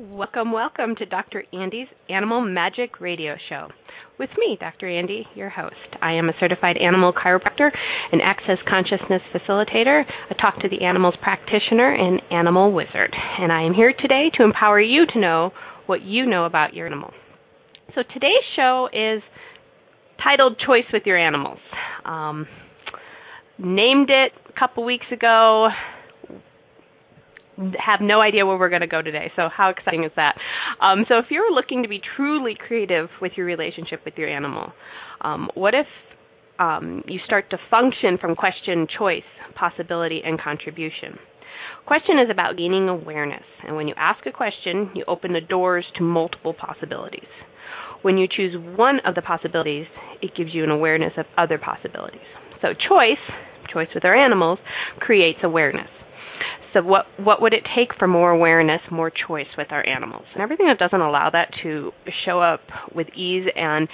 Welcome, welcome to Dr. Andy's Animal Magic Radio Show. With me, Dr. Andy, your host. I am a certified animal chiropractor, an access consciousness facilitator, a talk to the animals practitioner, and animal wizard. And I am here today to empower you to know what you know about your animal. So today's show is titled Choice with Your Animals. Um, named it a couple weeks ago have no idea where we're going to go today. So how exciting is that? Um, so if you're looking to be truly creative with your relationship with your animal, um, what if um, you start to function from question, choice, possibility, and contribution? Question is about gaining awareness, and when you ask a question, you open the doors to multiple possibilities. When you choose one of the possibilities, it gives you an awareness of other possibilities. So choice, choice with our animals, creates awareness. So what what would it take for more awareness, more choice with our animals? And everything that doesn't allow that to show up with ease and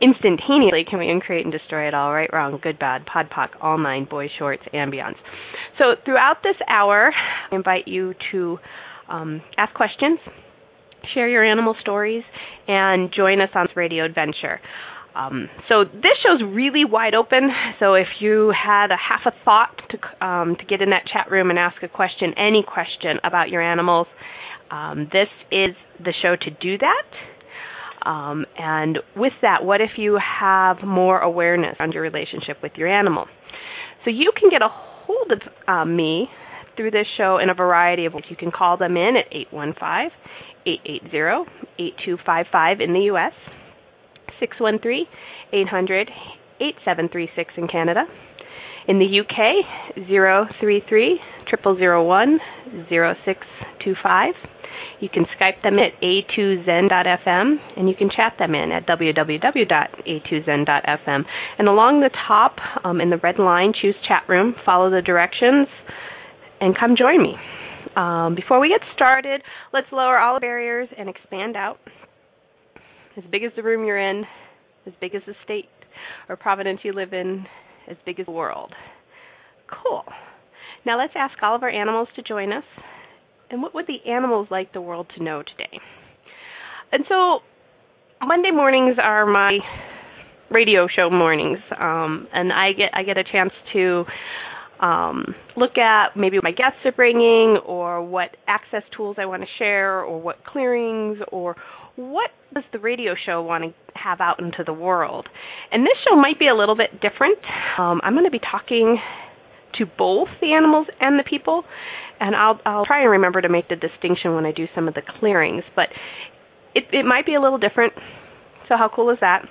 instantaneously can we uncreate and destroy it all right wrong good bad pod poc all nine boy shorts ambience so throughout this hour i invite you to um, ask questions share your animal stories and join us on this radio adventure um, so this show's really wide open. So if you had a half a thought to um, to get in that chat room and ask a question, any question about your animals, um, this is the show to do that. Um, and with that, what if you have more awareness on your relationship with your animal? So you can get a hold of uh, me through this show in a variety of ways. You can call them in at 815 880 8255 in the U.S. 613 800 8736 in Canada. In the UK, 033 0001 0625. You can Skype them at a2zen.fm and you can chat them in at www.a2zen.fm. And along the top um, in the red line, choose chat room, follow the directions, and come join me. Um, before we get started, let's lower all barriers and expand out as big as the room you're in, as big as the state or province you live in, as big as the world. Cool. Now let's ask all of our animals to join us. And what would the animals like the world to know today? And so Monday mornings are my radio show mornings, um, and I get I get a chance to um, look at maybe what my guests are bringing, or what access tools I want to share, or what clearings, or what does the radio show want to have out into the world? And this show might be a little bit different. Um, I'm going to be talking to both the animals and the people, and I'll I'll try and remember to make the distinction when I do some of the clearings. But it it might be a little different. So how cool is that?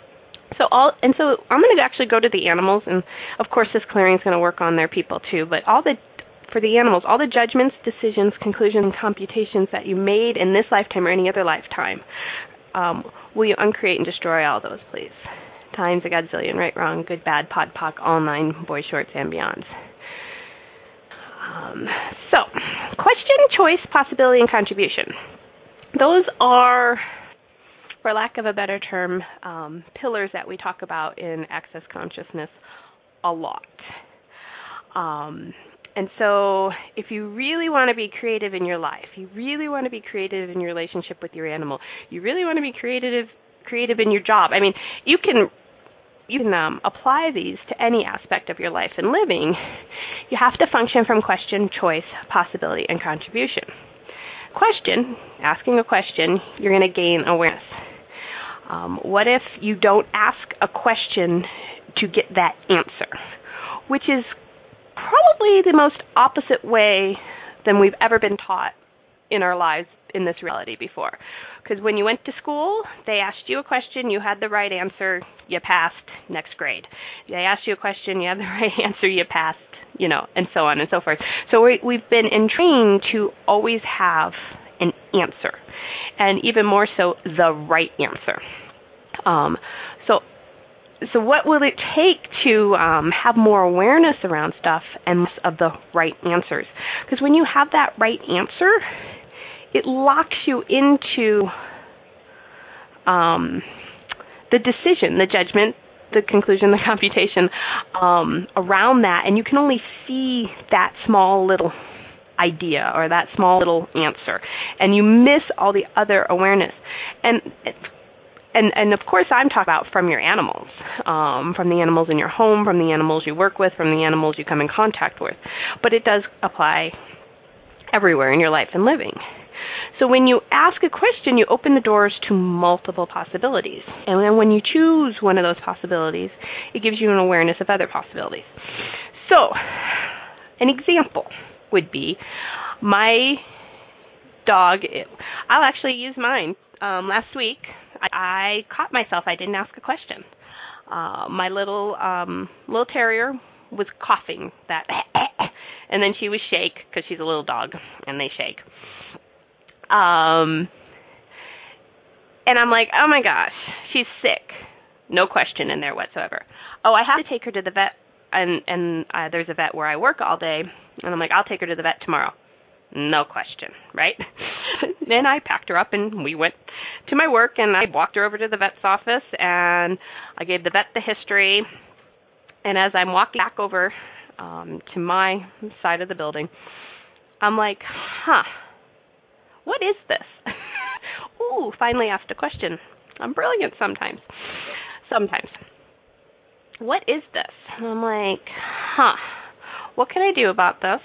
So all and so I'm going to actually go to the animals, and of course this clearing is going to work on their people too. But all the for the animals, all the judgments, decisions, conclusions, computations that you made in this lifetime or any other lifetime, um, will you uncreate and destroy all those, please? Times a godzillion, right, wrong, good, bad, pod, poc, all nine, boy shorts, and beyonds. Um, so, question, choice, possibility, and contribution. Those are, for lack of a better term, um, pillars that we talk about in access consciousness a lot. Um, and so, if you really want to be creative in your life, you really want to be creative in your relationship with your animal, you really want to be creative creative in your job. I mean, you can you can um, apply these to any aspect of your life and living. You have to function from question, choice, possibility, and contribution. Question, asking a question, you're going to gain awareness. Um, what if you don't ask a question to get that answer? Which is probably the most opposite way than we've ever been taught in our lives in this reality before. Because when you went to school, they asked you a question, you had the right answer, you passed, next grade. They asked you a question, you had the right answer, you passed, you know, and so on and so forth. So we, we've been entrained to always have an answer, and even more so, the right answer. Um, so, so what will it take to um, have more awareness around stuff and of the right answers? Because when you have that right answer, it locks you into um, the decision, the judgment, the conclusion, the computation um, around that, and you can only see that small little idea or that small little answer, and you miss all the other awareness. And and and of course, I'm talking about from your animals, um, from the animals in your home, from the animals you work with, from the animals you come in contact with. But it does apply everywhere in your life and living. So when you ask a question, you open the doors to multiple possibilities. And then when you choose one of those possibilities, it gives you an awareness of other possibilities. So, an example would be my dog. I'll actually use mine. Um, last week, I, I caught myself. I didn't ask a question. Uh, my little um, little terrier was coughing that, and then she would shake because she's a little dog, and they shake. Um, and I'm like, oh my gosh, she's sick. No question in there whatsoever. Oh, I have to take her to the vet, and and uh, there's a vet where I work all day, and I'm like, I'll take her to the vet tomorrow. No question, right? then I packed her up and we went to my work, and I walked her over to the vet's office, and I gave the vet the history. And as I'm walking back over um, to my side of the building, I'm like, huh what is this? Ooh, finally asked a question. I'm brilliant sometimes. Sometimes. What is this? And I'm like, huh. What can I do about this?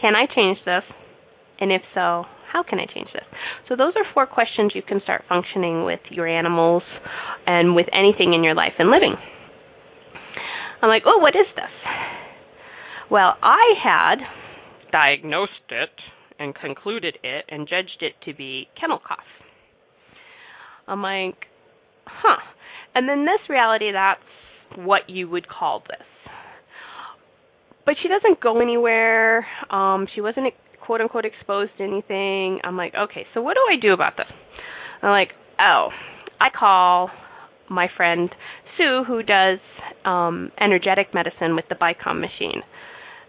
Can I change this? And if so, how can I change this? So those are four questions you can start functioning with your animals and with anything in your life and living. I'm like, oh, what is this? Well, I had diagnosed it and concluded it and judged it to be kennel cough. I'm like, huh. And then this reality, that's what you would call this. But she doesn't go anywhere. Um, she wasn't quote unquote exposed to anything. I'm like, okay, so what do I do about this? I'm like, oh, I call my friend Sue who does um energetic medicine with the Bicom machine.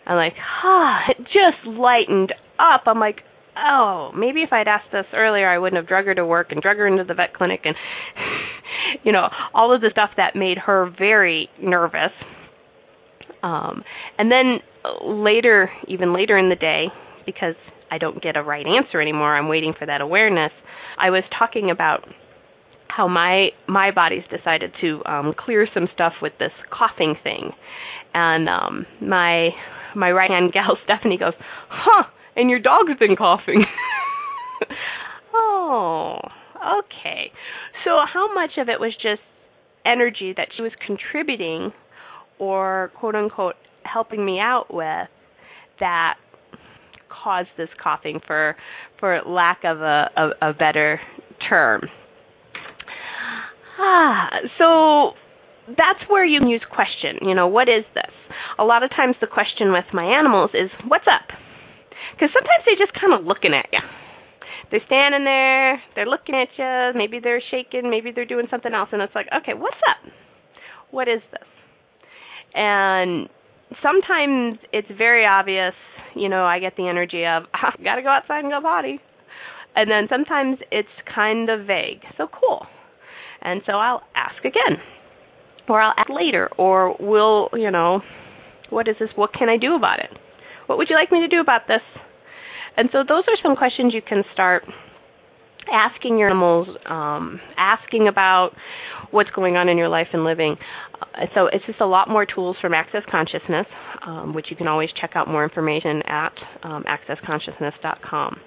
I'm like, ah, it just lightened up. I'm like, oh, maybe if I'd asked this earlier, I wouldn't have drug her to work and drug her into the vet clinic and, you know, all of the stuff that made her very nervous. Um, and then later, even later in the day, because I don't get a right answer anymore, I'm waiting for that awareness. I was talking about how my my body's decided to um clear some stuff with this coughing thing and um my my right hand gal Stephanie goes, "Huh, and your dog's been coughing." oh, okay. So how much of it was just energy that she was contributing or quote unquote helping me out with that caused this coughing for for lack of a, a, a better term. Ah, so that's where you can use question. You know, what is this? A lot of times the question with my animals is, what's up? Because sometimes they just kind of looking at you. They're standing there, they're looking at you, maybe they're shaking, maybe they're doing something else, and it's like, okay, what's up? What is this? And sometimes it's very obvious, you know, I get the energy of, I gotta go outside and go potty. And then sometimes it's kind of vague. So cool. And so I'll ask again or I'll ask later, or will, you know, what is this? What can I do about it? What would you like me to do about this? And so those are some questions you can start asking your animals, um, asking about what's going on in your life and living. Uh, so it's just a lot more tools from Access Consciousness, um, which you can always check out more information at um, accessconsciousness.com.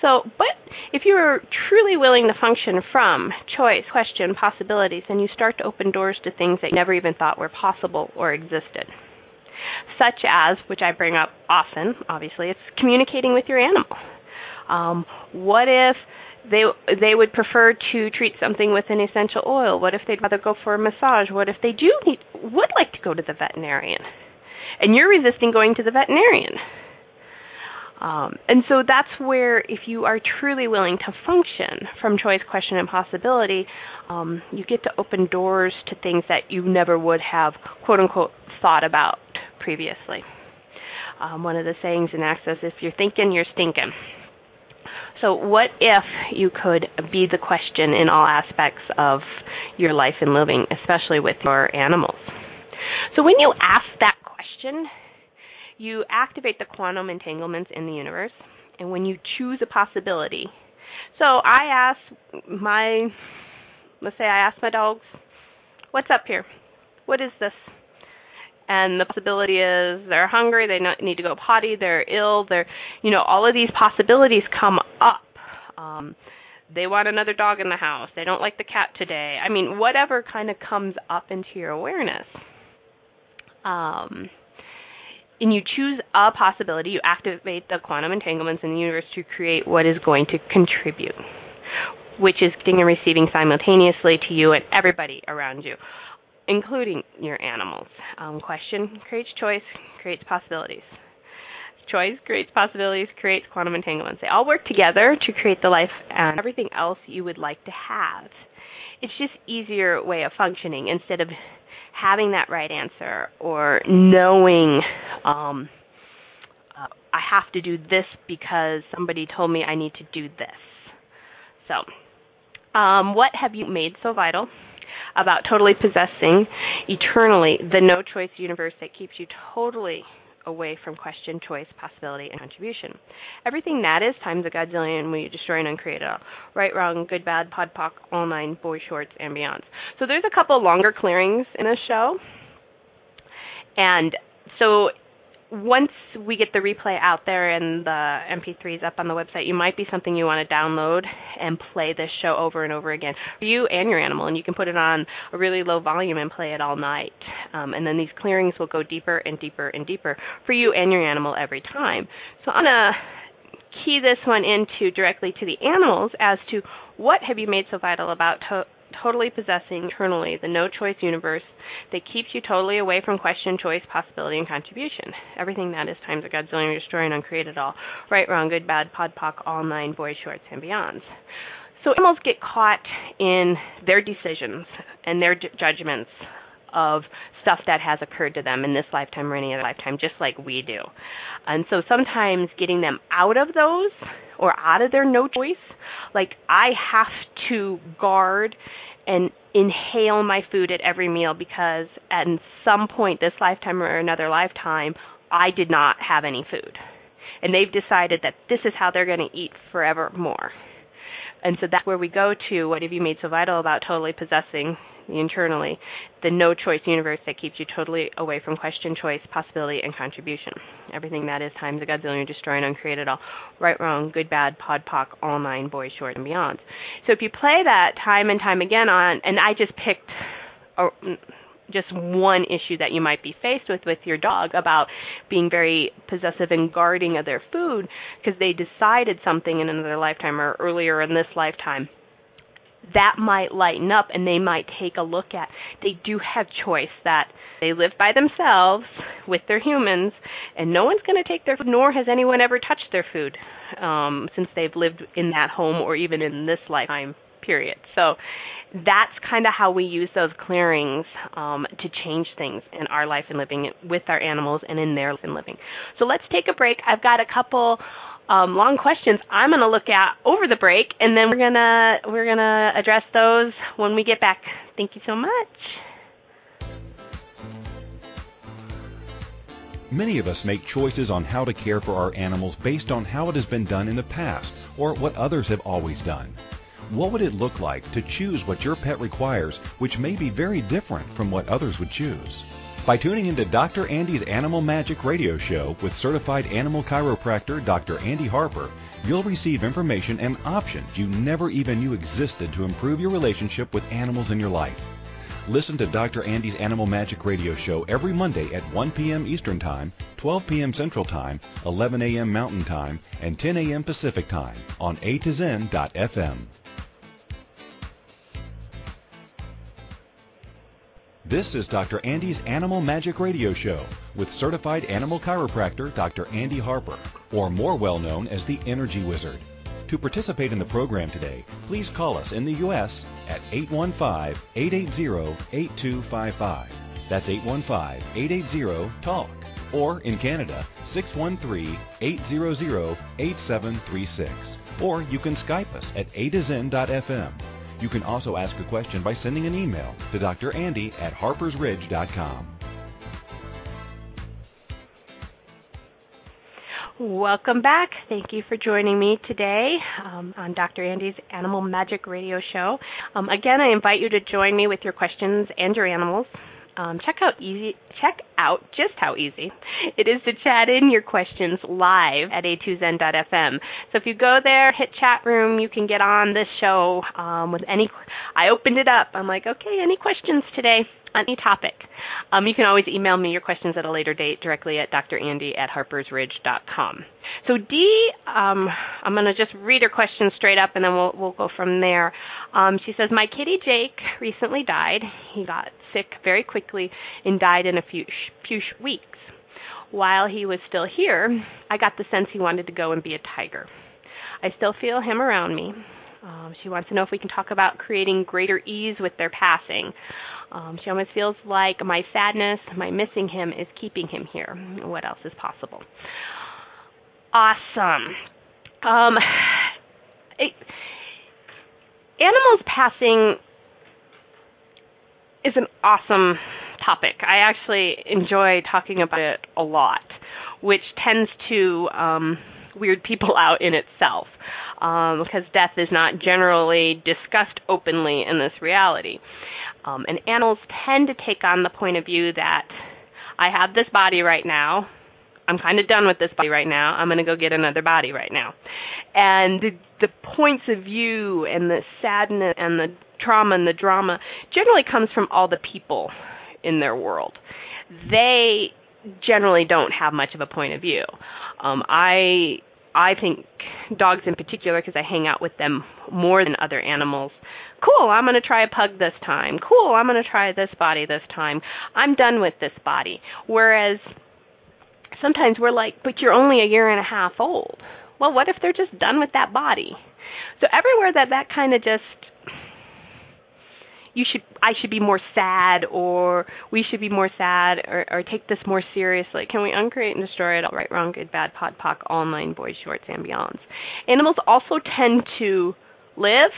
So, but if you are truly willing to function from choice, question, possibilities, then you start to open doors to things that you never even thought were possible or existed. Such as, which I bring up often, obviously, it's communicating with your animal. Um, what if they they would prefer to treat something with an essential oil? What if they'd rather go for a massage? What if they do need, would like to go to the veterinarian, and you're resisting going to the veterinarian? Um, and so that's where, if you are truly willing to function from choice, question, and possibility, um, you get to open doors to things that you never would have, quote unquote, thought about previously. Um, one of the sayings in Access if you're thinking, you're stinking. So, what if you could be the question in all aspects of your life and living, especially with your animals? So, when you ask that question, you activate the quantum entanglements in the universe, and when you choose a possibility, so I ask my, let's say I ask my dogs, what's up here? What is this? And the possibility is they're hungry, they need to go potty, they're ill, they're, you know, all of these possibilities come. Um, they want another dog in the house. They don't like the cat today. I mean, whatever kind of comes up into your awareness. Um, and you choose a possibility, you activate the quantum entanglements in the universe to create what is going to contribute, which is getting and receiving simultaneously to you and everybody around you, including your animals. Um, question creates choice, creates possibilities. Choice creates possibilities, creates quantum entanglements. They all work together to create the life and everything else you would like to have. It's just easier way of functioning instead of having that right answer or knowing um, uh, I have to do this because somebody told me I need to do this. So, um, what have you made so vital about totally possessing eternally the no choice universe that keeps you totally away from question, choice, possibility, and contribution. Everything that is times a godzillion we destroy and uncreate it all. Right, wrong, good, bad, pod, poc, all nine, boy shorts, and beyond. So there's a couple longer clearings in a show. And so once we get the replay out there and the MP3s up on the website, you might be something you want to download and play this show over and over again for you and your animal. And you can put it on a really low volume and play it all night. Um, and then these clearings will go deeper and deeper and deeper for you and your animal every time. So I'm to key this one into directly to the animals as to what have you made so vital about to- totally possessing eternally the no choice universe that keeps you totally away from question, choice, possibility, and contribution. Everything that is times a godzillion, destroy, and uncreate it all. Right, wrong, good, bad, pod, poc, all nine, boys, shorts, and beyonds. So animals get caught in their decisions and their d- judgments of stuff that has occurred to them in this lifetime or any other lifetime, just like we do. And so sometimes getting them out of those or out of their no choice, like I have to guard and inhale my food at every meal because at some point this lifetime or another lifetime I did not have any food. And they've decided that this is how they're going to eat forevermore. And so that's where we go to what have you made so vital about totally possessing internally the no choice universe that keeps you totally away from question, choice, possibility, and contribution. Everything that is times a godzillion, destroy and uncreate it all. Right, wrong, good, bad, pod, poc, all nine, boys, short, and beyond. So if you play that time and time again on, and I just picked a, just one issue that you might be faced with with your dog about being very possessive and guarding of their food because they decided something in another lifetime or earlier in this lifetime that might lighten up and they might take a look at they do have choice that they live by themselves with their humans and no one's going to take their food nor has anyone ever touched their food um since they've lived in that home or even in this lifetime period so that's kind of how we use those clearings um, to change things in our life and living with our animals and in their life and living. So let's take a break. I've got a couple um, long questions I'm going to look at over the break, and then we're gonna we're gonna address those when we get back. Thank you so much. Many of us make choices on how to care for our animals based on how it has been done in the past or what others have always done. What would it look like to choose what your pet requires, which may be very different from what others would choose? By tuning into Dr. Andy's Animal Magic radio show with certified animal chiropractor Dr. Andy Harper, you'll receive information and options you never even knew existed to improve your relationship with animals in your life. Listen to Dr. Andy's Animal Magic radio show every Monday at 1 p.m. Eastern Time, 12 p.m. Central Time, 11 a.m. Mountain Time, and 10 a.m. Pacific Time on A to Zen.fm. This is Dr. Andy's Animal Magic Radio Show with certified animal chiropractor Dr. Andy Harper, or more well known as the Energy Wizard. To participate in the program today, please call us in the U.S. at 815-880-8255. That's 815-880-TALK. Or in Canada, 613-800-8736. Or you can Skype us at a to zen.fm. You can also ask a question by sending an email to Dr. Andy at harpersridge.com. Welcome back. Thank you for joining me today um, on Dr. Andy's Animal Magic Radio Show. Um, again, I invite you to join me with your questions and your animals. Um, check out easy. Check out just how easy it is to chat in your questions live at a2zen.fm. So if you go there, hit chat room, you can get on this show um, with any. I opened it up. I'm like, okay, any questions today on any topic? Um, you can always email me your questions at a later date directly at drandy at harpersridge.com. So Dee, um, I'm going to just read her question straight up, and then we'll we'll go from there. Um, she says, "My kitty Jake recently died. He got sick very quickly and died in a few few weeks. While he was still here, I got the sense he wanted to go and be a tiger. I still feel him around me. Um, she wants to know if we can talk about creating greater ease with their passing. Um, she almost feels like my sadness, my missing him, is keeping him here. What else is possible? Awesome. Um, it, animals passing is an awesome topic. I actually enjoy talking about it a lot, which tends to um, weird people out in itself um, because death is not generally discussed openly in this reality. Um, and animals tend to take on the point of view that I have this body right now. I'm kind of done with this body right now. I'm going to go get another body right now. And the, the points of view and the sadness and the trauma and the drama generally comes from all the people in their world. They generally don't have much of a point of view. Um, I I think dogs in particular because I hang out with them more than other animals cool, I'm going to try a pug this time. Cool, I'm going to try this body this time. I'm done with this body. Whereas sometimes we're like, but you're only a year and a half old. Well, what if they're just done with that body? So everywhere that that kind of just you should I should be more sad or we should be more sad or, or take this more seriously. Can we uncreate and destroy it all right, wrong, good, bad, pod, poc, all nine boys, shorts, and beyonds? Animals also tend to live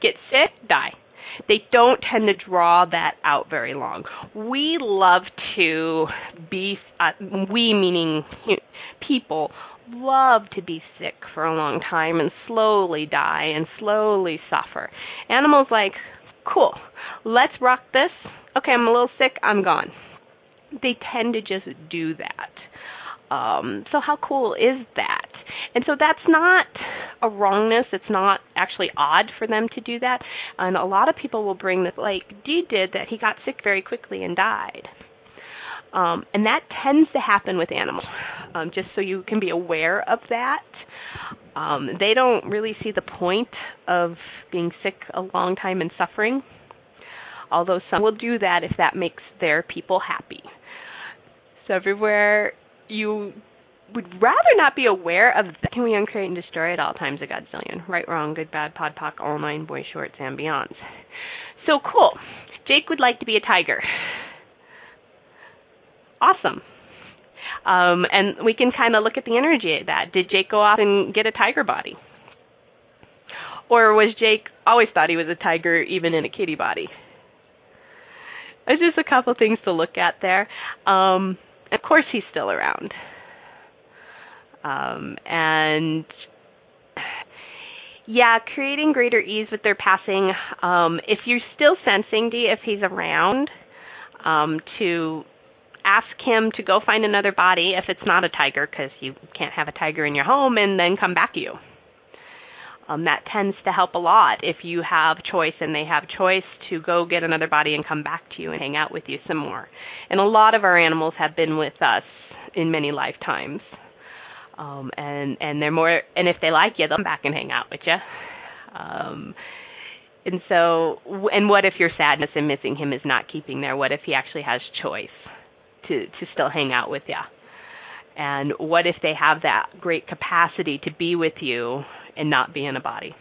get sick, die. They don't tend to draw that out very long. We love to be, uh, we meaning people, love to be sick for a long time and slowly die and slowly suffer. Animals like, cool, let's rock this. Okay, I'm a little sick, I'm gone. They tend to just do that. Um, so how cool is that? And so that's not a wrongness. It's not actually odd for them to do that. And a lot of people will bring this, like Dee did, that he got sick very quickly and died. Um, and that tends to happen with animals, um, just so you can be aware of that. Um, they don't really see the point of being sick a long time and suffering, although some will do that if that makes their people happy. So everywhere you would rather not be aware of that. Can we uncreate and destroy at all times a godzillion? Right, wrong, good, bad, pod, poc, all nine, boy shorts, and beyonds. So cool. Jake would like to be a tiger. Awesome. Um, and we can kind of look at the energy of that. Did Jake go off and get a tiger body? Or was Jake always thought he was a tiger even in a kitty body? There's just a couple things to look at there. Um, of course, he's still around. Um, and yeah, creating greater ease with their passing. Um, if you're still sensing D, if he's around, um, to ask him to go find another body if it's not a tiger, because you can't have a tiger in your home, and then come back to you. Um, that tends to help a lot if you have choice and they have choice to go get another body and come back to you and hang out with you some more. And a lot of our animals have been with us in many lifetimes um, and and they're more and if they like you, they'll come back and hang out with you. Um, and so and what if your sadness and missing him is not keeping there? What if he actually has choice to to still hang out with you and what if they have that great capacity to be with you and not be in a body?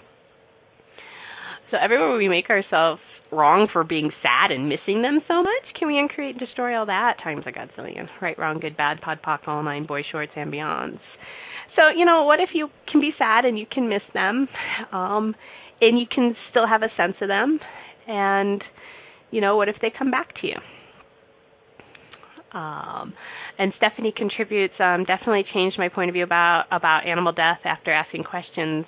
So everywhere we make ourselves wrong for being sad and missing them so much can we uncreate and destroy all that? Times a godzillion. Right wrong good bad pod poc all nine boy shorts and beyonds so you know what if you can be sad and you can miss them um and you can still have a sense of them? And you know what if they come back to you? Um and Stephanie contributes um definitely changed my point of view about about animal death after asking questions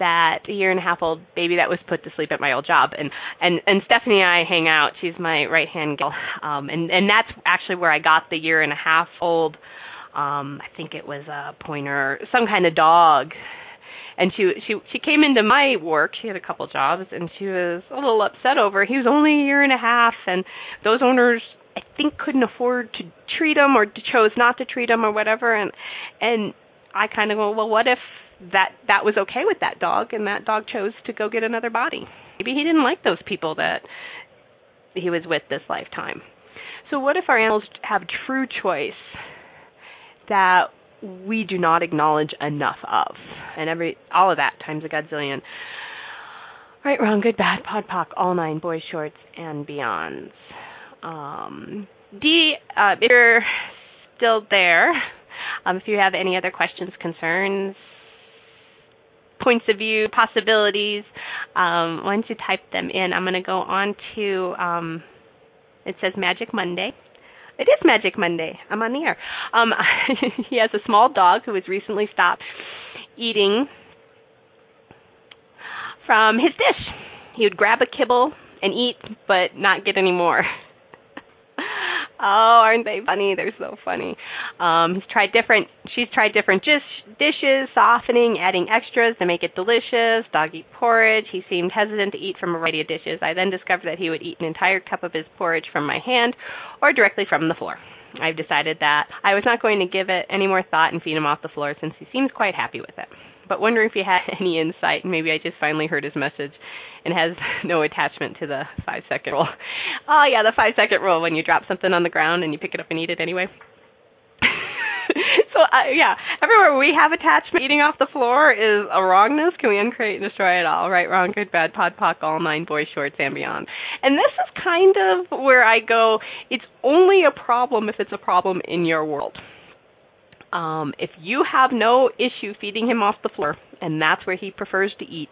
that a year and a half old baby that was put to sleep at my old job. And and and Stephanie and I hang out. She's my right hand girl um and and that's actually where I got the year and a half old um I think it was a pointer some kind of dog. And she she she came into my work. She had a couple jobs and she was a little upset over he was only a year and a half and those owners I think couldn't afford to treat him or chose not to treat him or whatever. And and I kind of go well what if that that was okay with that dog and that dog chose to go get another body? Maybe he didn't like those people that he was with this lifetime. So what if our animals have true choice that we do not acknowledge enough of. And every all of that times a godzillion. Right, wrong, good, bad, pod, poc, all nine, boys, shorts, and beyonds. Um, D, uh, if you're still there, um, if you have any other questions, concerns, points of view, possibilities, um, don't you type them in? I'm going to go on to, um, it says Magic Monday. It is Magic Monday. I'm on the air. Um, he has a small dog who has recently stopped eating from his dish. He would grab a kibble and eat, but not get any more. Oh, aren't they funny? They're so funny. Um, he's tried different. She's tried different dish, dishes, softening, adding extras to make it delicious. Dog eat porridge. He seemed hesitant to eat from a variety of dishes. I then discovered that he would eat an entire cup of his porridge from my hand, or directly from the floor. I've decided that I was not going to give it any more thought and feed him off the floor since he seems quite happy with it. But wondering if you had any insight. Maybe I just finally heard his message and has no attachment to the five second rule. Oh yeah, the five second rule when you drop something on the ground and you pick it up and eat it anyway. so uh, yeah, everywhere we have attachment, eating off the floor is a wrongness. Can we uncreate and destroy it all? Right, wrong, good, bad, pod, poc, all nine, boys, shorts, and beyond. And this is kind of where I go. It's only a problem if it's a problem in your world. Um, if you have no issue feeding him off the floor, and that's where he prefers to eat,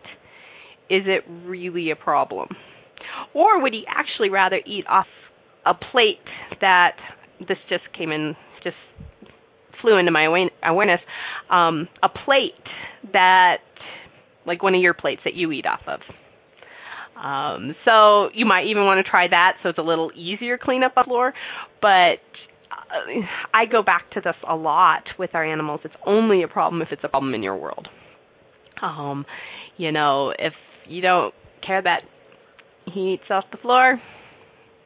is it really a problem? Or would he actually rather eat off a plate that this just came in, just flew into my awareness, um, a plate that, like one of your plates that you eat off of. Um, so you might even want to try that so it's a little easier cleanup of the floor. But I go back to this a lot with our animals. It's only a problem if it's a problem in your world. Um, you know, if you don't care that he eats off the floor,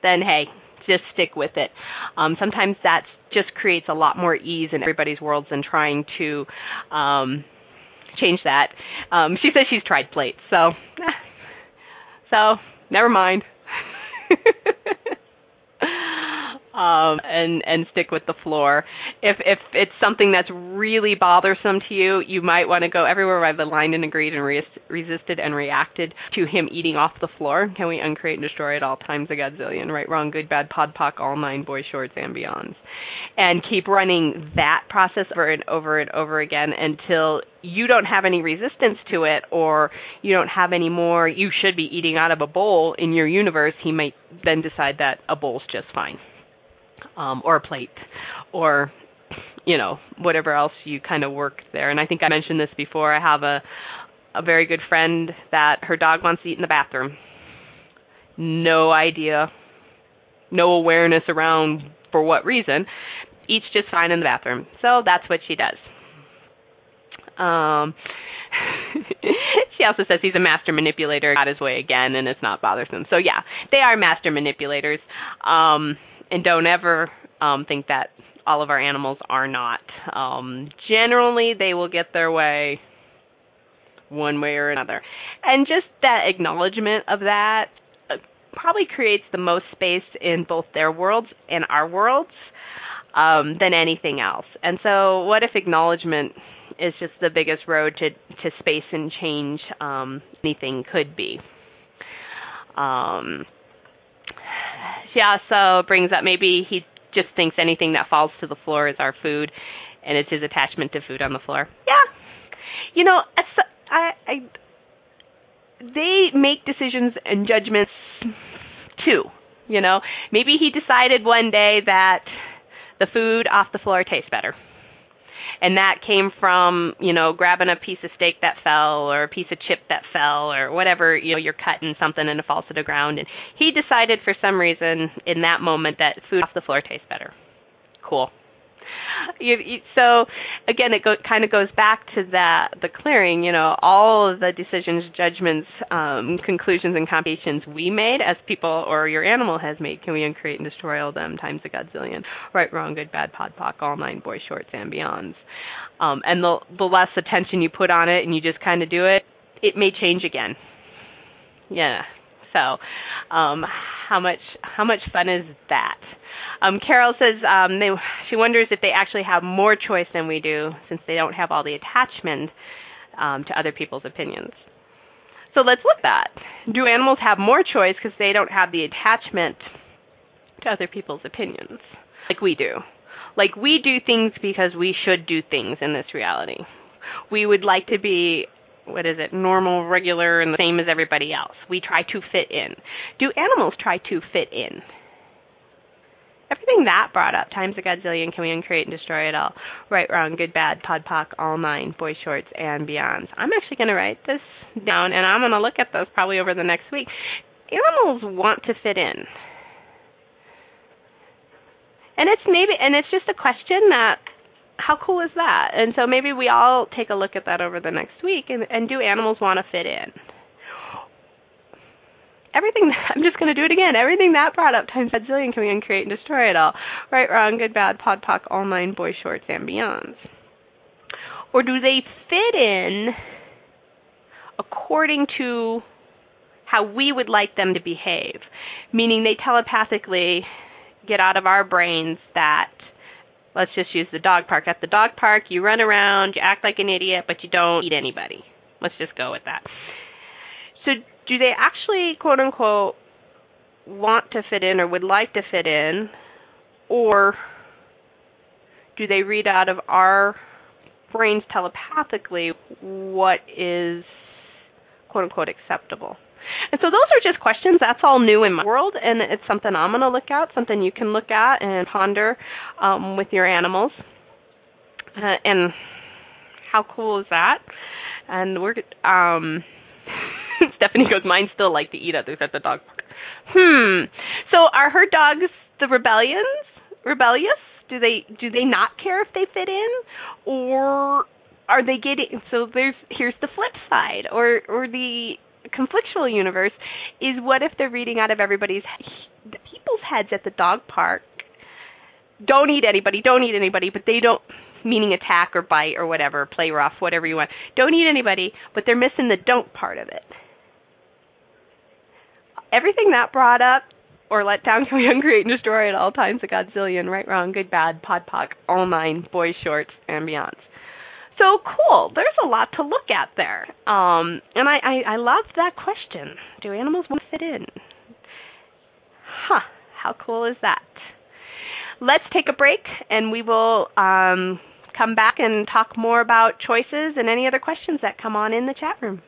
then hey, just stick with it. Um, sometimes that just creates a lot more ease in everybody's worlds than trying to um, change that. Um, she says she's tried plates, so so never mind. um, and and stick with the floor. If if it's something that's really bothersome to you, you might want to go everywhere I've aligned and agreed and re- resisted and reacted to him eating off the floor. Can we uncreate and destroy at all times a godzillion? Right, wrong, good, bad, pod, poc, all nine, boy shorts and beyonds, and keep running that process over and over and over again until you don't have any resistance to it or you don't have any more you should be eating out of a bowl in your universe he might then decide that a bowl's just fine um, or a plate or you know whatever else you kind of work there. And I think I mentioned this before. I have a a very good friend that her dog wants to eat in the bathroom. No idea, no awareness around for what reason. Eats just fine in the bathroom. So that's what she does. Um she also says he's a master manipulator, got his way again, and it's not bothersome. So yeah, they are master manipulators. Um and don't ever um, think that all of our animals are not. Um, generally, they will get their way one way or another. and just that acknowledgement of that uh, probably creates the most space in both their worlds and our worlds um, than anything else. And so, what if acknowledgement is just the biggest road to to space and change um, anything could be? Um, she so brings up maybe he just thinks anything that falls to the floor is our food, and it's his attachment to food on the floor. Yeah, you know, I, I they make decisions and judgments too. You know, maybe he decided one day that the food off the floor tastes better. And that came from, you know, grabbing a piece of steak that fell or a piece of chip that fell or whatever, you know, you're cutting something and it falls to the ground. And he decided for some reason in that moment that food off the floor tastes better. Cool you, you, so again, it go, kind of goes back to that the clearing. You know, all of the decisions, judgments, um, conclusions, and computations we made as people or your animal has made. Can we uncreate and destroy all them times a godzillion? Right, wrong, good, bad, pod, poc, all nine, boy shorts, and beyonds. Um, and the the less attention you put on it, and you just kind of do it, it may change again. Yeah. So, um, how much how much fun is that? Um, Carol says um, they, she wonders if they actually have more choice than we do, since they don't have all the attachment um, to other people's opinions. So let's look at that. Do animals have more choice because they don't have the attachment to other people's opinions, like we do? Like we do things because we should do things in this reality. We would like to be what is it, normal, regular, and the same as everybody else. We try to fit in. Do animals try to fit in? Everything that brought up times a godzillion can we uncreate and destroy it all right wrong good bad pod poc all nine boy shorts and beyonds i'm actually going to write this down and i'm going to look at those probably over the next week. Animals want to fit in. And it's maybe and it's just a question that how cool is that? And so maybe we all take a look at that over the next week and, and do animals want to fit in everything I'm just going to do it again. Everything that brought up times a zillion can we uncreate and destroy it all. Right, wrong, good, bad, pod, poc, all nine, boy shorts, and beyonds. Or do they fit in according to how we would like them to behave? Meaning they telepathically get out of our brains that let's just use the dog park. At the dog park, you run around, you act like an idiot, but you don't eat anybody. Let's just go with that. So do they actually quote unquote want to fit in or would like to fit in? Or do they read out of our brains telepathically what is quote unquote acceptable? And so those are just questions. That's all new in my world and it's something i'm going to look at something you can look at and ponder um, with your animals. Uh, and how cool is that? And we're um Stephanie goes, mine still like to eat others at the dog park. Hmm. So are her dogs the rebellions? Rebellious? Do they do they not care if they fit in, or are they getting? So there's here's the flip side, or or the conflictual universe is what if they're reading out of everybody's the people's heads at the dog park don't eat anybody, don't eat anybody, but they don't meaning attack or bite or whatever, play rough, whatever you want. Don't eat anybody, but they're missing the don't part of it everything that brought up or let down can we uncreate and destroy at all times a godzillion, right, wrong, good, bad, pod poc, all nine, boy shorts, beyonds. So cool. There's a lot to look at there. Um, and I, I, I love that question. Do animals want to fit in? Huh. How cool is that? Let's take a break and we will um, come back and talk more about choices and any other questions that come on in the chat room.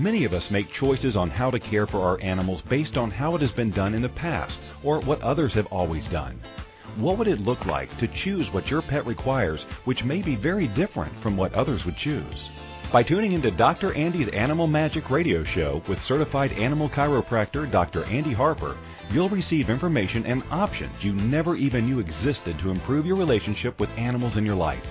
Many of us make choices on how to care for our animals based on how it has been done in the past or what others have always done. What would it look like to choose what your pet requires, which may be very different from what others would choose? By tuning into Dr. Andy's Animal Magic radio show with certified animal chiropractor Dr. Andy Harper, you'll receive information and options you never even knew existed to improve your relationship with animals in your life.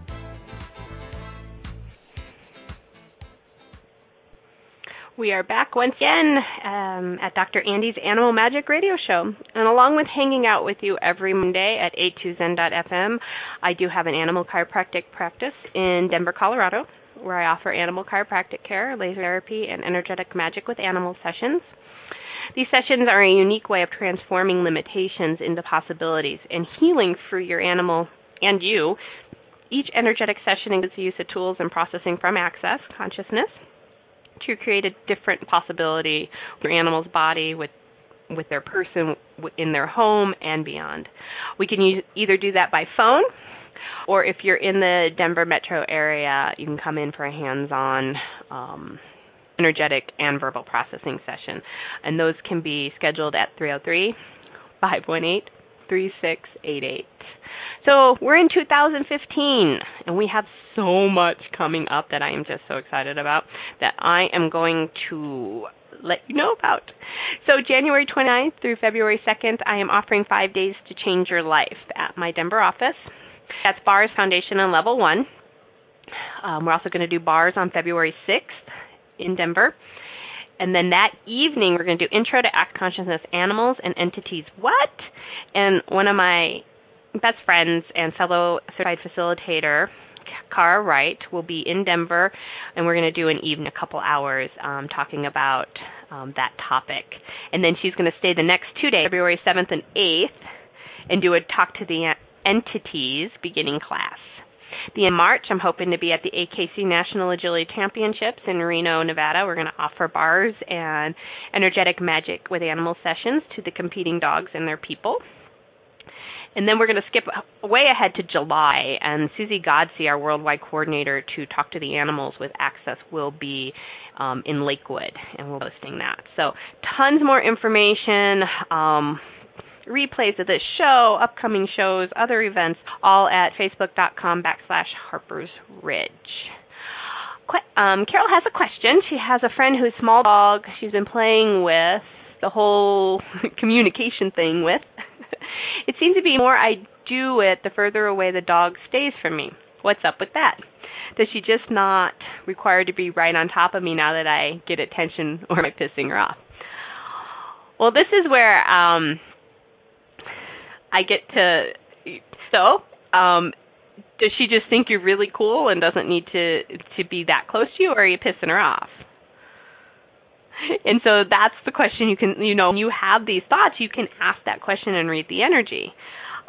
We are back once again um, at Dr. Andy's Animal Magic Radio Show. And along with hanging out with you every Monday at a2zen.fm, I do have an animal chiropractic practice in Denver, Colorado, where I offer animal chiropractic care, laser therapy, and energetic magic with animal sessions. These sessions are a unique way of transforming limitations into possibilities and healing for your animal and you. Each energetic session includes the use of tools and processing from access consciousness to create a different possibility your animal's body, with with their person, in their home, and beyond. We can use, either do that by phone, or if you're in the Denver metro area, you can come in for a hands-on um, energetic and verbal processing session. And those can be scheduled at 303 518 3688. So we're in 2015, and we have so much coming up that I am just so excited about that I am going to let you know about. So January 29th through February 2nd, I am offering five days to change your life at my Denver office. That's Bars Foundation on Level 1. Um, we're also going to do bars on February 6th in Denver. And then that evening, we're going to do Intro to Access Consciousness Animals and Entities What? And one of my best friends and fellow certified facilitator, Cara Wright, will be in Denver, and we're going to do an evening, a couple hours, um, talking about um, that topic. And then she's going to stay the next two days, February 7th and 8th, and do a Talk to the Entities beginning class. The in March, I'm hoping to be at the AKC National Agility Championships in Reno, Nevada. We're going to offer bars and energetic magic with animal sessions to the competing dogs and their people. And then we're going to skip way ahead to July, and Susie Godsey, our worldwide coordinator to talk to the animals with access, will be um, in Lakewood, and we'll be posting that. So, tons more information. Um, replays of this show, upcoming shows, other events, all at facebook.com backslash Harper's Ridge. Um, Carol has a question. She has a friend who's small dog she's been playing with the whole communication thing with. it seems to be more I do it, the further away the dog stays from me. What's up with that? Does she just not require to be right on top of me now that I get attention or am I pissing her off? Well, this is where um, I get to. So, um, does she just think you're really cool and doesn't need to to be that close to you, or are you pissing her off? And so that's the question you can, you know, when you have these thoughts, you can ask that question and read the energy.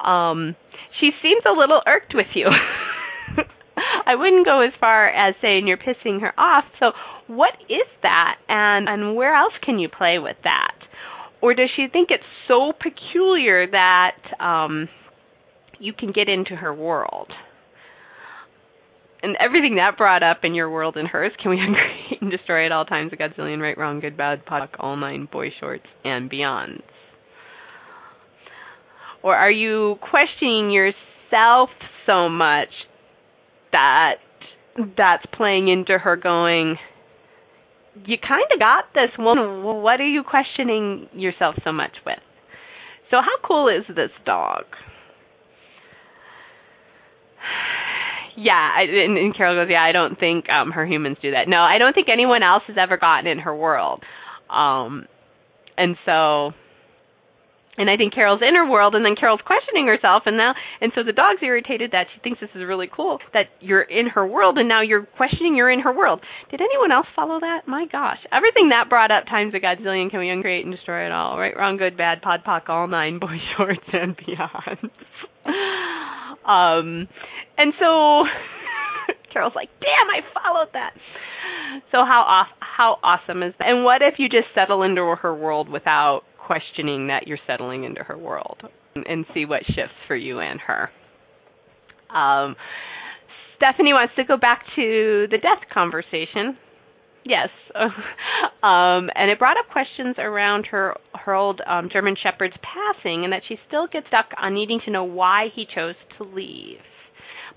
Um, she seems a little irked with you. I wouldn't go as far as saying you're pissing her off. So, what is that, and and where else can you play with that? or does she think it's so peculiar that um, you can get into her world? And everything that brought up in your world and hers, can we uncreate and destroy at all times a godzillion right, wrong, good, bad, POD, all nine, boy shorts, and beyond? Or are you questioning yourself so much that that's playing into her going, you kind of got this one. What are you questioning yourself so much with? So, how cool is this dog? Yeah, I, and, and Carol goes, yeah, I don't think um her humans do that. No, I don't think anyone else has ever gotten in her world. Um and so and I think Carol's in her world, and then Carol's questioning herself, and now, and so the dog's irritated that she thinks this is really cool that you're in her world, and now you're questioning you're in her world. Did anyone else follow that? My gosh, everything that brought up times a godzillion. Can we uncreate and destroy it all? Right, wrong, good, bad, pod, poc, all nine, boy shorts, and beyond. um, and so Carol's like, "Damn, I followed that." So how off, how awesome is that? And what if you just settle into her world without questioning that you're settling into her world and see what shifts for you and her. um, Stephanie wants to go back to the death conversation. Yes, um, and it brought up questions around her her old um, German Shepherd's passing, and that she still gets stuck on needing to know why he chose to leave.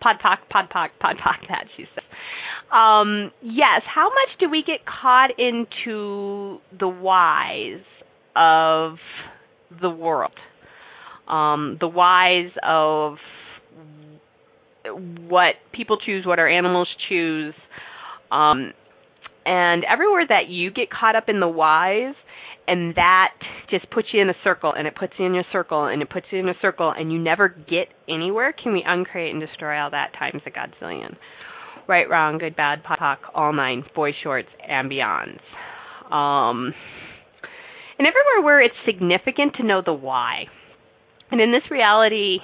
Podpoc, podpoc, podpoc. That she says. Um, yes. How much do we get caught into the whys of the world? Um, the whys of what people choose, what our animals choose, um, and everywhere that you get caught up in the whys, and that just puts you in a circle, and it puts you in a circle, and it puts you in a circle, and you never get anywhere. Can we uncreate and destroy all that times a godzillion? Right, wrong, good, bad, POC, all nine, boy shorts, and beyonds. Um, and everywhere where it's significant to know the why. And in this reality,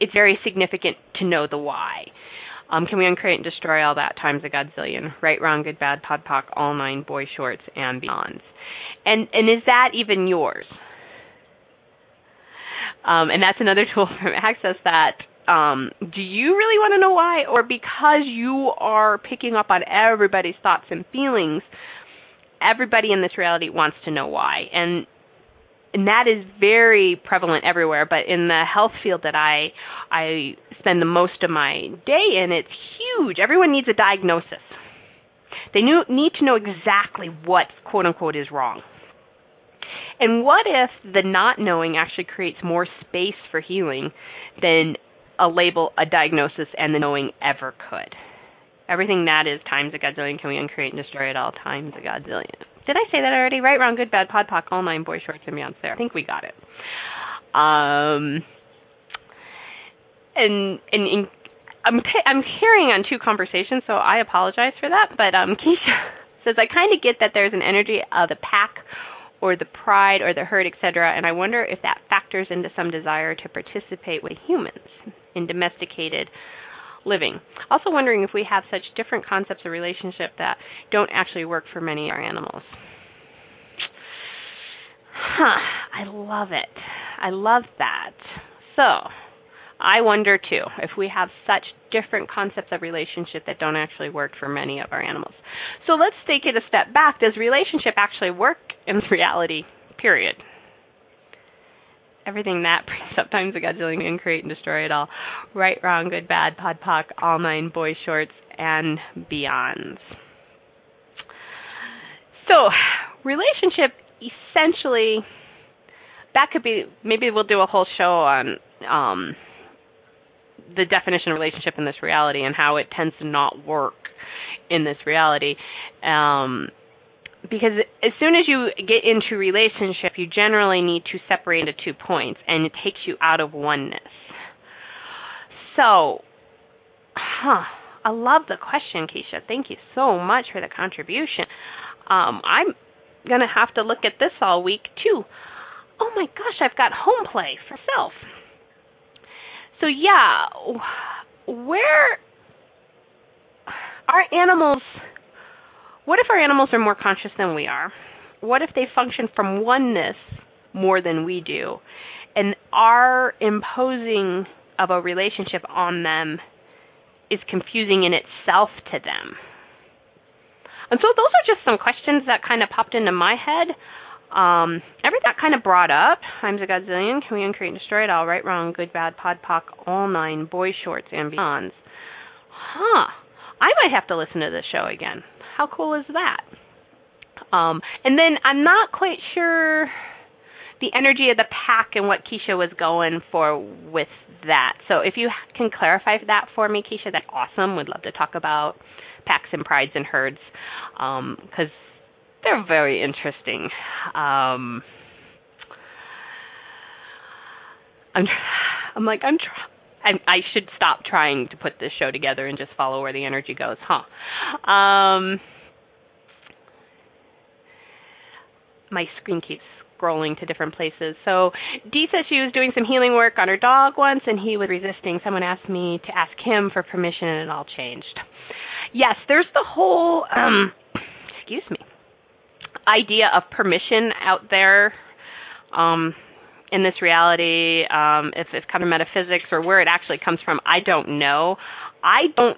it's very significant to know the why. Um, can we uncreate and destroy all that times a godzillion? Right, wrong, good, bad, pod, poc, all nine, boy shorts, and beyonds. And and is that even yours? Um, and that's another tool from Access that um, do you really want to know why, or because you are picking up on everybody's thoughts and feelings, everybody in this reality wants to know why, and and that is very prevalent everywhere. But in the health field that I I spend the most of my day in, it's huge. Everyone needs a diagnosis. They need to know exactly what quote unquote is wrong. And what if the not knowing actually creates more space for healing than a label, a diagnosis, and the knowing ever could? Everything that is times a godzillion can we uncreate and destroy it all times a godzillion. Did I say that already? Right, wrong, good, bad, pod, poc, all nine, boy shorts, and beyond there. I think we got it. Um, and and, and I'm I'm carrying on two conversations, so I apologize for that. But um, Keisha says I kind of get that there's an energy of the pack or the pride or the herd, etc. And I wonder if that factors into some desire to participate with humans in domesticated living. Also wondering if we have such different concepts of relationship that don't actually work for many of our animals. Huh, I love it. I love that. So, I wonder too if we have such different concepts of relationship that don't actually work for many of our animals. So let's take it a step back. Does relationship actually work in reality? Period. Everything that brings up times a godzillion and create and destroy it all. Right, wrong, good, bad, pod, poc, all nine, boy shorts, and beyonds. So, relationship essentially that could be maybe we'll do a whole show on um the definition of relationship in this reality and how it tends to not work in this reality. Um, because as soon as you get into relationship, you generally need to separate into two points, and it takes you out of oneness. So, huh, I love the question, Keisha. Thank you so much for the contribution. Um, I'm gonna have to look at this all week too. Oh my gosh, I've got home play for self. So yeah, where are animals what if our animals are more conscious than we are? What if they function from oneness more than we do? And our imposing of a relationship on them is confusing in itself to them. And so those are just some questions that kind of popped into my head um, everything that kind of brought up, times a godzillion, can we uncreate and destroy it all, right, wrong, good, bad, pod, poc, all nine, boy shorts, and beyonds. Huh. I might have to listen to this show again. How cool is that? Um, and then I'm not quite sure the energy of the pack and what Keisha was going for with that. So if you can clarify that for me, Keisha, that's awesome. Would love to talk about packs and prides and herds because um, they're very interesting. Um, I'm I'm like I'm trying. I, I should stop trying to put this show together and just follow where the energy goes, huh? Um, my screen keeps scrolling to different places. So Dee said she was doing some healing work on her dog once, and he was resisting. Someone asked me to ask him for permission, and it all changed. Yes, there's the whole. Um, excuse me idea of permission out there. Um, in this reality, um, if it's kind of metaphysics or where it actually comes from, I don't know. I don't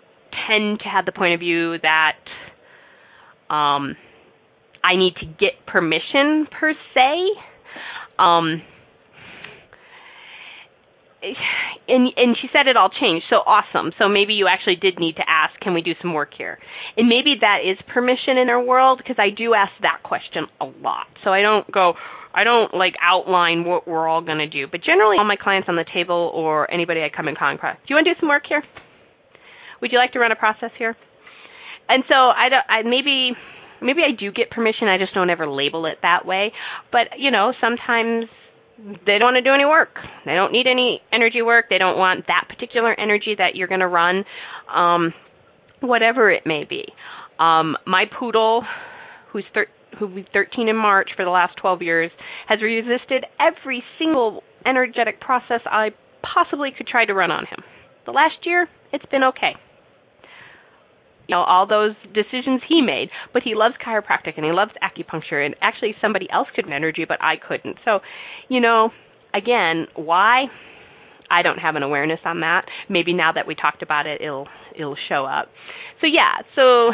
tend to have the point of view that um, I need to get permission per se. Um, and and she said it all changed. So awesome. So maybe you actually did need to ask can we do some work here? And maybe that is permission in our world because i do ask that question a lot. So i don't go i don't like outline what we're all going to do. But generally all my clients on the table or anybody i come in contact do you want to do some work here? Would you like to run a process here? And so i don't i maybe maybe i do get permission. I just don't ever label it that way. But you know sometimes they don't want to do any work. They don't need any energy work. They don't want that particular energy that you're going to run, um, whatever it may be. Um, my poodle, who's thir- who be 13 in March for the last 12 years, has resisted every single energetic process I possibly could try to run on him. The last year, it's been okay you know all those decisions he made. But he loves chiropractic and he loves acupuncture and actually somebody else could energy but I couldn't. So you know again why? I don't have an awareness on that. Maybe now that we talked about it it'll it'll show up. So yeah so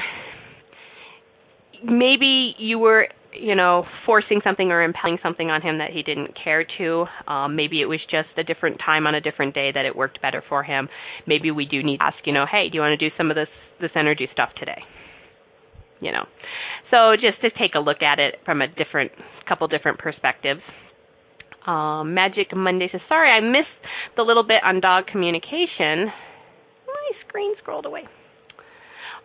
maybe you were you know forcing something or impelling something on him that he didn't care to. Um maybe it was just a different time on a different day that it worked better for him. Maybe we do need to ask you know hey do you want to do some of this this energy stuff today? You know? So just to take a look at it from a different couple different perspectives. Um magic monday says sorry i missed the little bit on dog communication. My screen scrolled away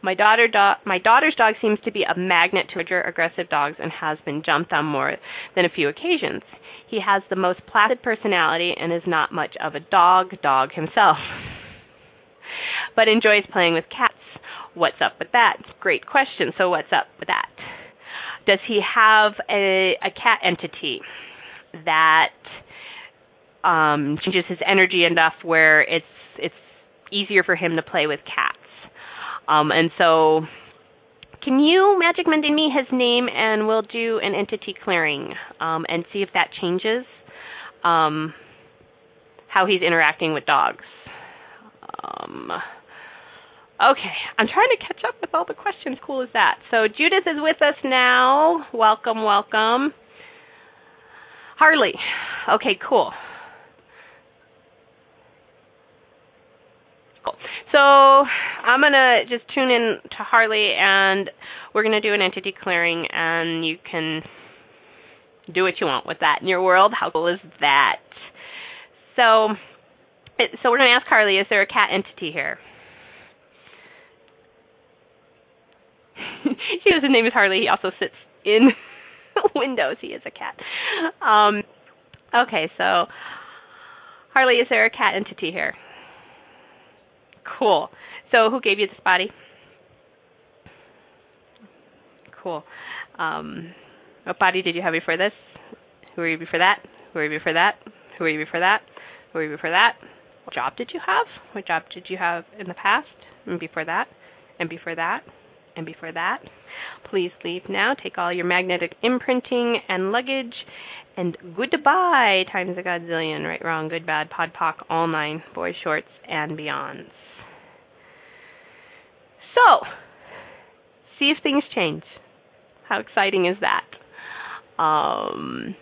my daughter do- my daughter's dog seems to be a magnet to aggressive dogs and has been jumped on more than a few occasions. He has the most placid personality and is not much of a dog dog himself. but enjoys playing with cats. What's up with that? Great question. So what's up with that? Does he have a, a cat entity that um, changes his energy enough where it's it's easier for him to play with cats? Um, and so, can you magic Monday me his name, and we'll do an entity clearing um, and see if that changes um, how he's interacting with dogs. Um, okay, I'm trying to catch up with all the questions. Cool as that. So Judith is with us now. Welcome, welcome. Harley. Okay, cool. Cool. So I'm gonna just tune in to Harley, and we're gonna do an entity clearing, and you can do what you want with that in your world. How cool is that? So, so we're gonna ask Harley: Is there a cat entity here? knows his name is Harley. He also sits in windows. He is a cat. Um, okay, so Harley, is there a cat entity here? Cool. So, who gave you this body? Cool. Um, what body did you have before this? Who were you before that? Who were you before that? Who were you before that? Who were you before that? What job did you have? What job did you have in the past? And before that? And before that? And before that? Please leave now. Take all your magnetic imprinting and luggage. And goodbye times a godzillion. Right, wrong, good, bad, pod, poc, all nine, boys, shorts, and beyonds. So, see if things change. How exciting is that? Um,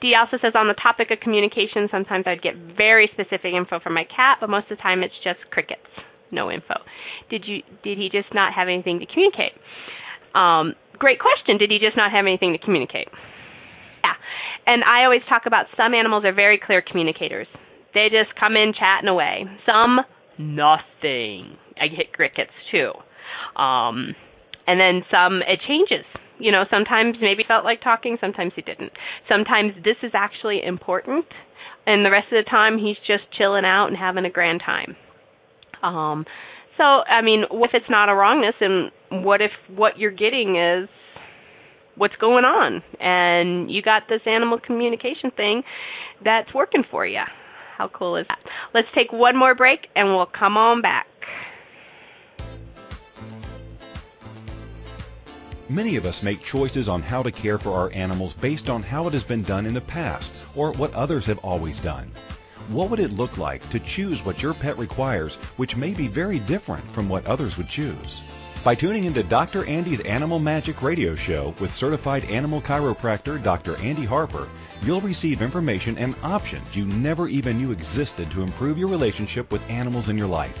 Dee also says on the topic of communication, sometimes I'd get very specific info from my cat, but most of the time it's just crickets, no info. Did you? Did he just not have anything to communicate? Um, great question. Did he just not have anything to communicate? Yeah. And I always talk about some animals are very clear communicators. They just come in chatting away. Some nothing. I get crickets too. Um, and then some it changes. You know, sometimes maybe felt like talking, sometimes he didn't. Sometimes this is actually important, and the rest of the time he's just chilling out and having a grand time. Um, so, I mean, what if it's not a wrongness, and what if what you're getting is what's going on, and you got this animal communication thing that's working for you? How cool is that? Let's take one more break, and we'll come on back. Many of us make choices on how to care for our animals based on how it has been done in the past or what others have always done. What would it look like to choose what your pet requires, which may be very different from what others would choose? By tuning into Dr. Andy's Animal Magic radio show with certified animal chiropractor Dr. Andy Harper, you'll receive information and options you never even knew existed to improve your relationship with animals in your life.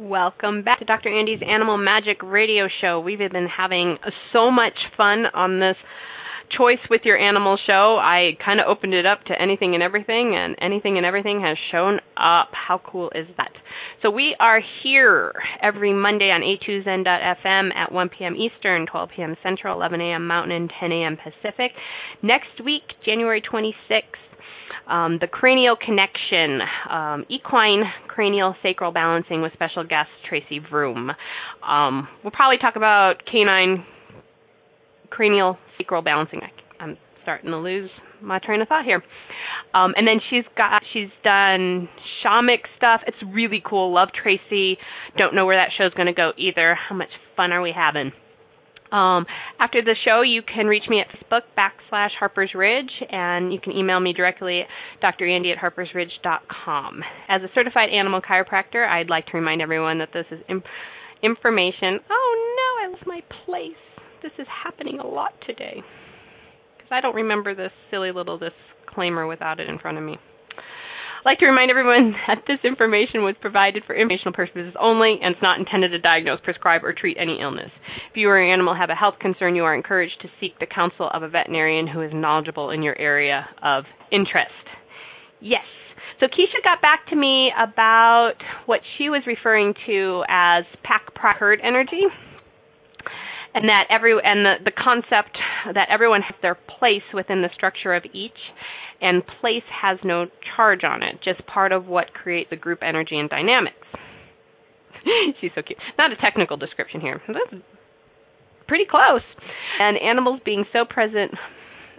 Welcome back to Dr. Andy's Animal Magic Radio Show. We've been having so much fun on this choice with your animal show. I kind of opened it up to anything and everything, and anything and everything has shown up. How cool is that? So we are here every Monday on a2zen.fm at 1 p.m. Eastern, 12 p.m. Central, 11 a.m. Mountain, and 10 a.m. Pacific. Next week, January 26th, um, the cranial connection, um, equine cranial sacral balancing with special guest Tracy Vroom. Um, we'll probably talk about canine cranial sacral balancing. I'm starting to lose my train of thought here. Um, and then she's got she's done shamanic stuff. It's really cool. Love Tracy. Don't know where that show's going to go either. How much fun are we having? Um, after the show, you can reach me at Facebook backslash Harper's Ridge, and you can email me directly at drandy at harpersridge.com. As a certified animal chiropractor, I'd like to remind everyone that this is imp- information. Oh no, I lost my place. This is happening a lot today because I don't remember this silly little disclaimer without it in front of me. I'd like to remind everyone that this information was provided for informational purposes only and is not intended to diagnose, prescribe, or treat any illness. If you or your animal have a health concern, you are encouraged to seek the counsel of a veterinarian who is knowledgeable in your area of interest. Yes. So Keisha got back to me about what she was referring to as pack pride herd energy and that every and the, the concept that everyone has their place within the structure of each and place has no charge on it, just part of what creates the group energy and dynamics. She's so cute. Not a technical description here. That's pretty close. And animals being so present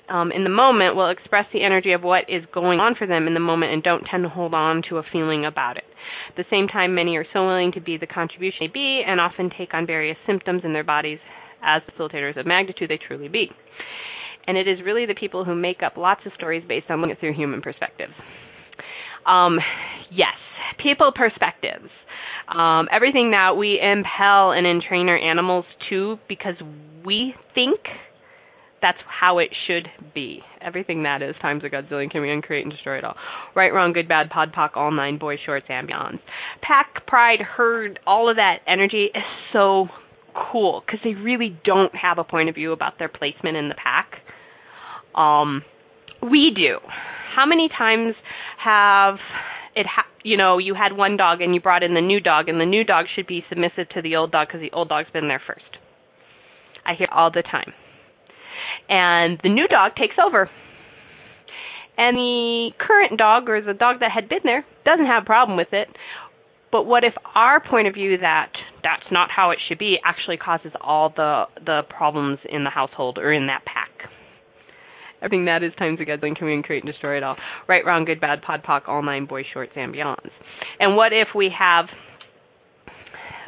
um, in the moment will express the energy of what is going on for them in the moment and don't tend to hold on to a feeling about it. At the same time, many are so willing to be the contribution they be and often take on various symptoms in their bodies as facilitators of magnitude they truly be and it is really the people who make up lots of stories based on looking through human perspectives. Um, yes, people perspectives. Um, everything that we impel and entrain our animals to because we think that's how it should be. Everything that is times a godzillion can we uncreate and destroy it all. Right, wrong, good, bad, pod, poc, all nine, boy shorts, beyonds. Pack, pride, herd, all of that energy is so cool because they really don't have a point of view about their placement in the pack. Um, we do. How many times have it ha- you know you had one dog and you brought in the new dog and the new dog should be submissive to the old dog because the old dog's been there first. I hear all the time. And the new dog takes over. And the current dog or the dog that had been there doesn't have a problem with it. But what if our point of view that that's not how it should be actually causes all the the problems in the household or in that pack? Everything that is times a gathering can we create and destroy it all. Right, wrong, good, bad, pod, poc, all nine, boys, shorts, and beyonds. And what if we have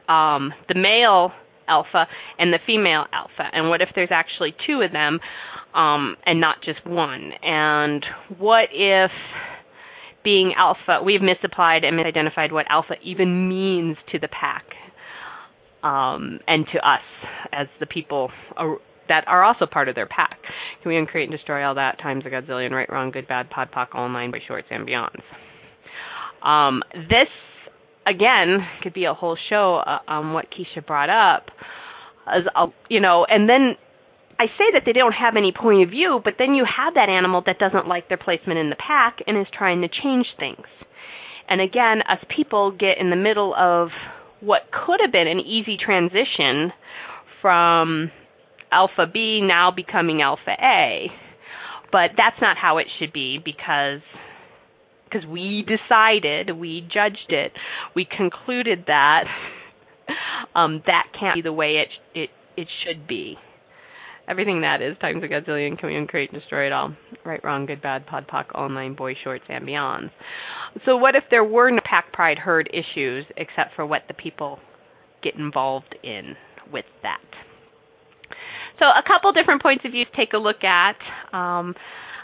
um, the male alpha and the female alpha? And what if there's actually two of them um, and not just one? And what if being alpha, we've misapplied and misidentified what alpha even means to the pack um, and to us as the people that are also part of their pack. Can we uncreate and destroy all that times a godzillion, right, wrong, good, bad, pod, poc, all nine by shorts and beyonds? Um, this again could be a whole show uh, on what Keisha brought up, as a, you know, and then I say that they don't have any point of view, but then you have that animal that doesn't like their placement in the pack and is trying to change things. And again, us people get in the middle of what could have been an easy transition from alpha B now becoming alpha A. But that's not how it should be because because we decided, we judged it, we concluded that um, that can't be the way it it it should be. Everything that is times a we uncreate and destroy it all. Right, wrong, good, bad, pod, poc, online, boy shorts, and beyonds. So what if there were no pack pride herd issues except for what the people get involved in with that? So a couple different points of view to take a look at. Um,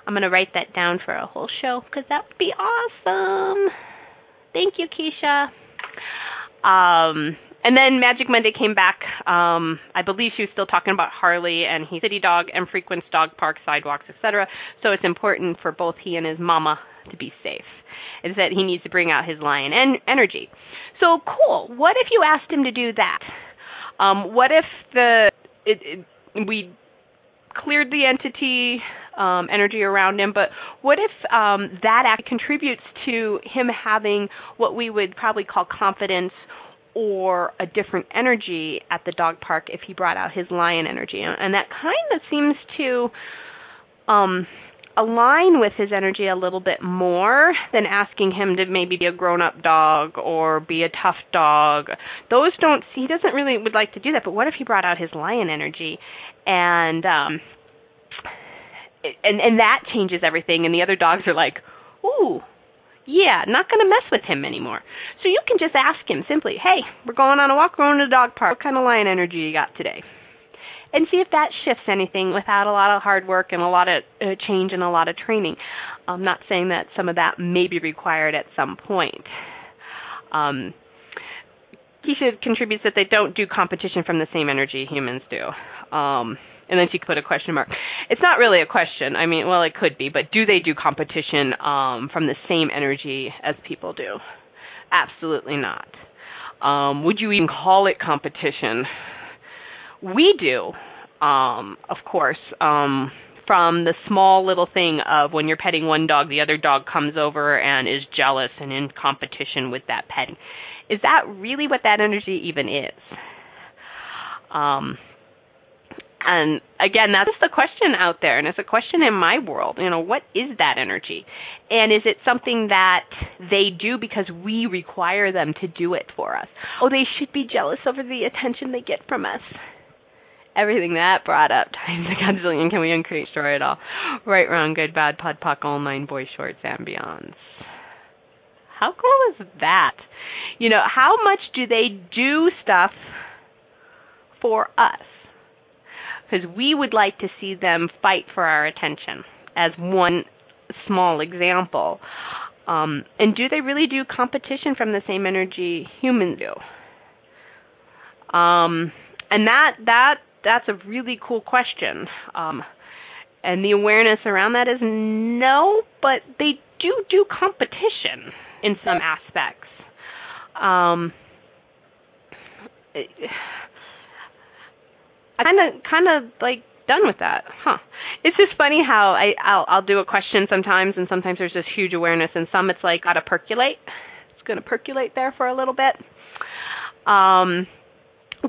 I'm going to write that down for a whole show because that would be awesome. Thank you, Keisha. Um, and then Magic Monday came back. Um, I believe she was still talking about Harley and he city dog and frequents dog parks, sidewalks, etc. So it's important for both he and his mama to be safe. Is that he needs to bring out his lion en- energy. So cool. What if you asked him to do that? Um, what if the it, it, we cleared the entity um, energy around him. But what if um, that act contributes to him having what we would probably call confidence or a different energy at the dog park if he brought out his lion energy? And that kind of seems to um, align with his energy a little bit more than asking him to maybe be a grown up dog or be a tough dog. Those don't he doesn't really would like to do that, but what if he brought out his lion energy and um and and that changes everything and the other dogs are like ooh yeah not going to mess with him anymore. So you can just ask him simply hey we're going on a walk we're going to the dog park. What kind of lion energy you got today? And see if that shifts anything without a lot of hard work and a lot of uh, change and a lot of training. I'm not saying that some of that may be required at some point. Um Keisha contributes that they don't do competition from the same energy humans do. Um, and then she put a question mark. It's not really a question. I mean, well, it could be, but do they do competition um, from the same energy as people do? Absolutely not. Um, would you even call it competition? We do, um, of course. Um, from the small little thing of when you're petting one dog, the other dog comes over and is jealous and in competition with that petting. Is that really what that energy even is? Um, and again, that's the question out there, and it's a question in my world. You know, what is that energy? And is it something that they do because we require them to do it for us? Oh, they should be jealous over the attention they get from us. Everything that brought up times a gazillion. Can we uncreate, story at all? Right, wrong, good, bad, pod, poc, all nine, boy shorts, beyonds. How cool is that? You know, how much do they do stuff for us? Because we would like to see them fight for our attention as one small example. Um, and do they really do competition from the same energy humans do? Um, and that that that's a really cool question. Um, and the awareness around that is no, but they do do competition in some aspects. Um, I kind of kind of like done with that. Huh. It's just funny how I I'll I'll do a question sometimes and sometimes there's this huge awareness and some it's like got to percolate. It's to percolate there for a little bit. Um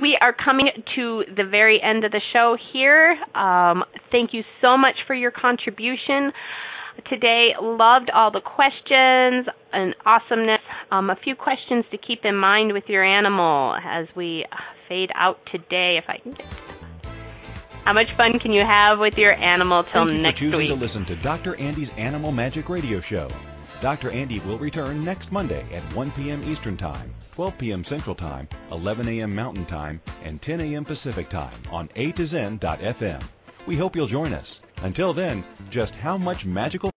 we are coming to the very end of the show here. Um, thank you so much for your contribution today. Loved all the questions and awesomeness. Um, a few questions to keep in mind with your animal as we fade out today, if I can get how much fun can you have with your animal till Thank you next for choosing week? to listen to Dr. Andy's Animal Magic Radio Show. Dr. Andy will return next Monday at 1 p.m. Eastern Time, 12 p.m. Central Time, 11 a.m. Mountain Time, and 10 a.m. Pacific Time on A to Zen.fm. We hope you'll join us. Until then, just how much magical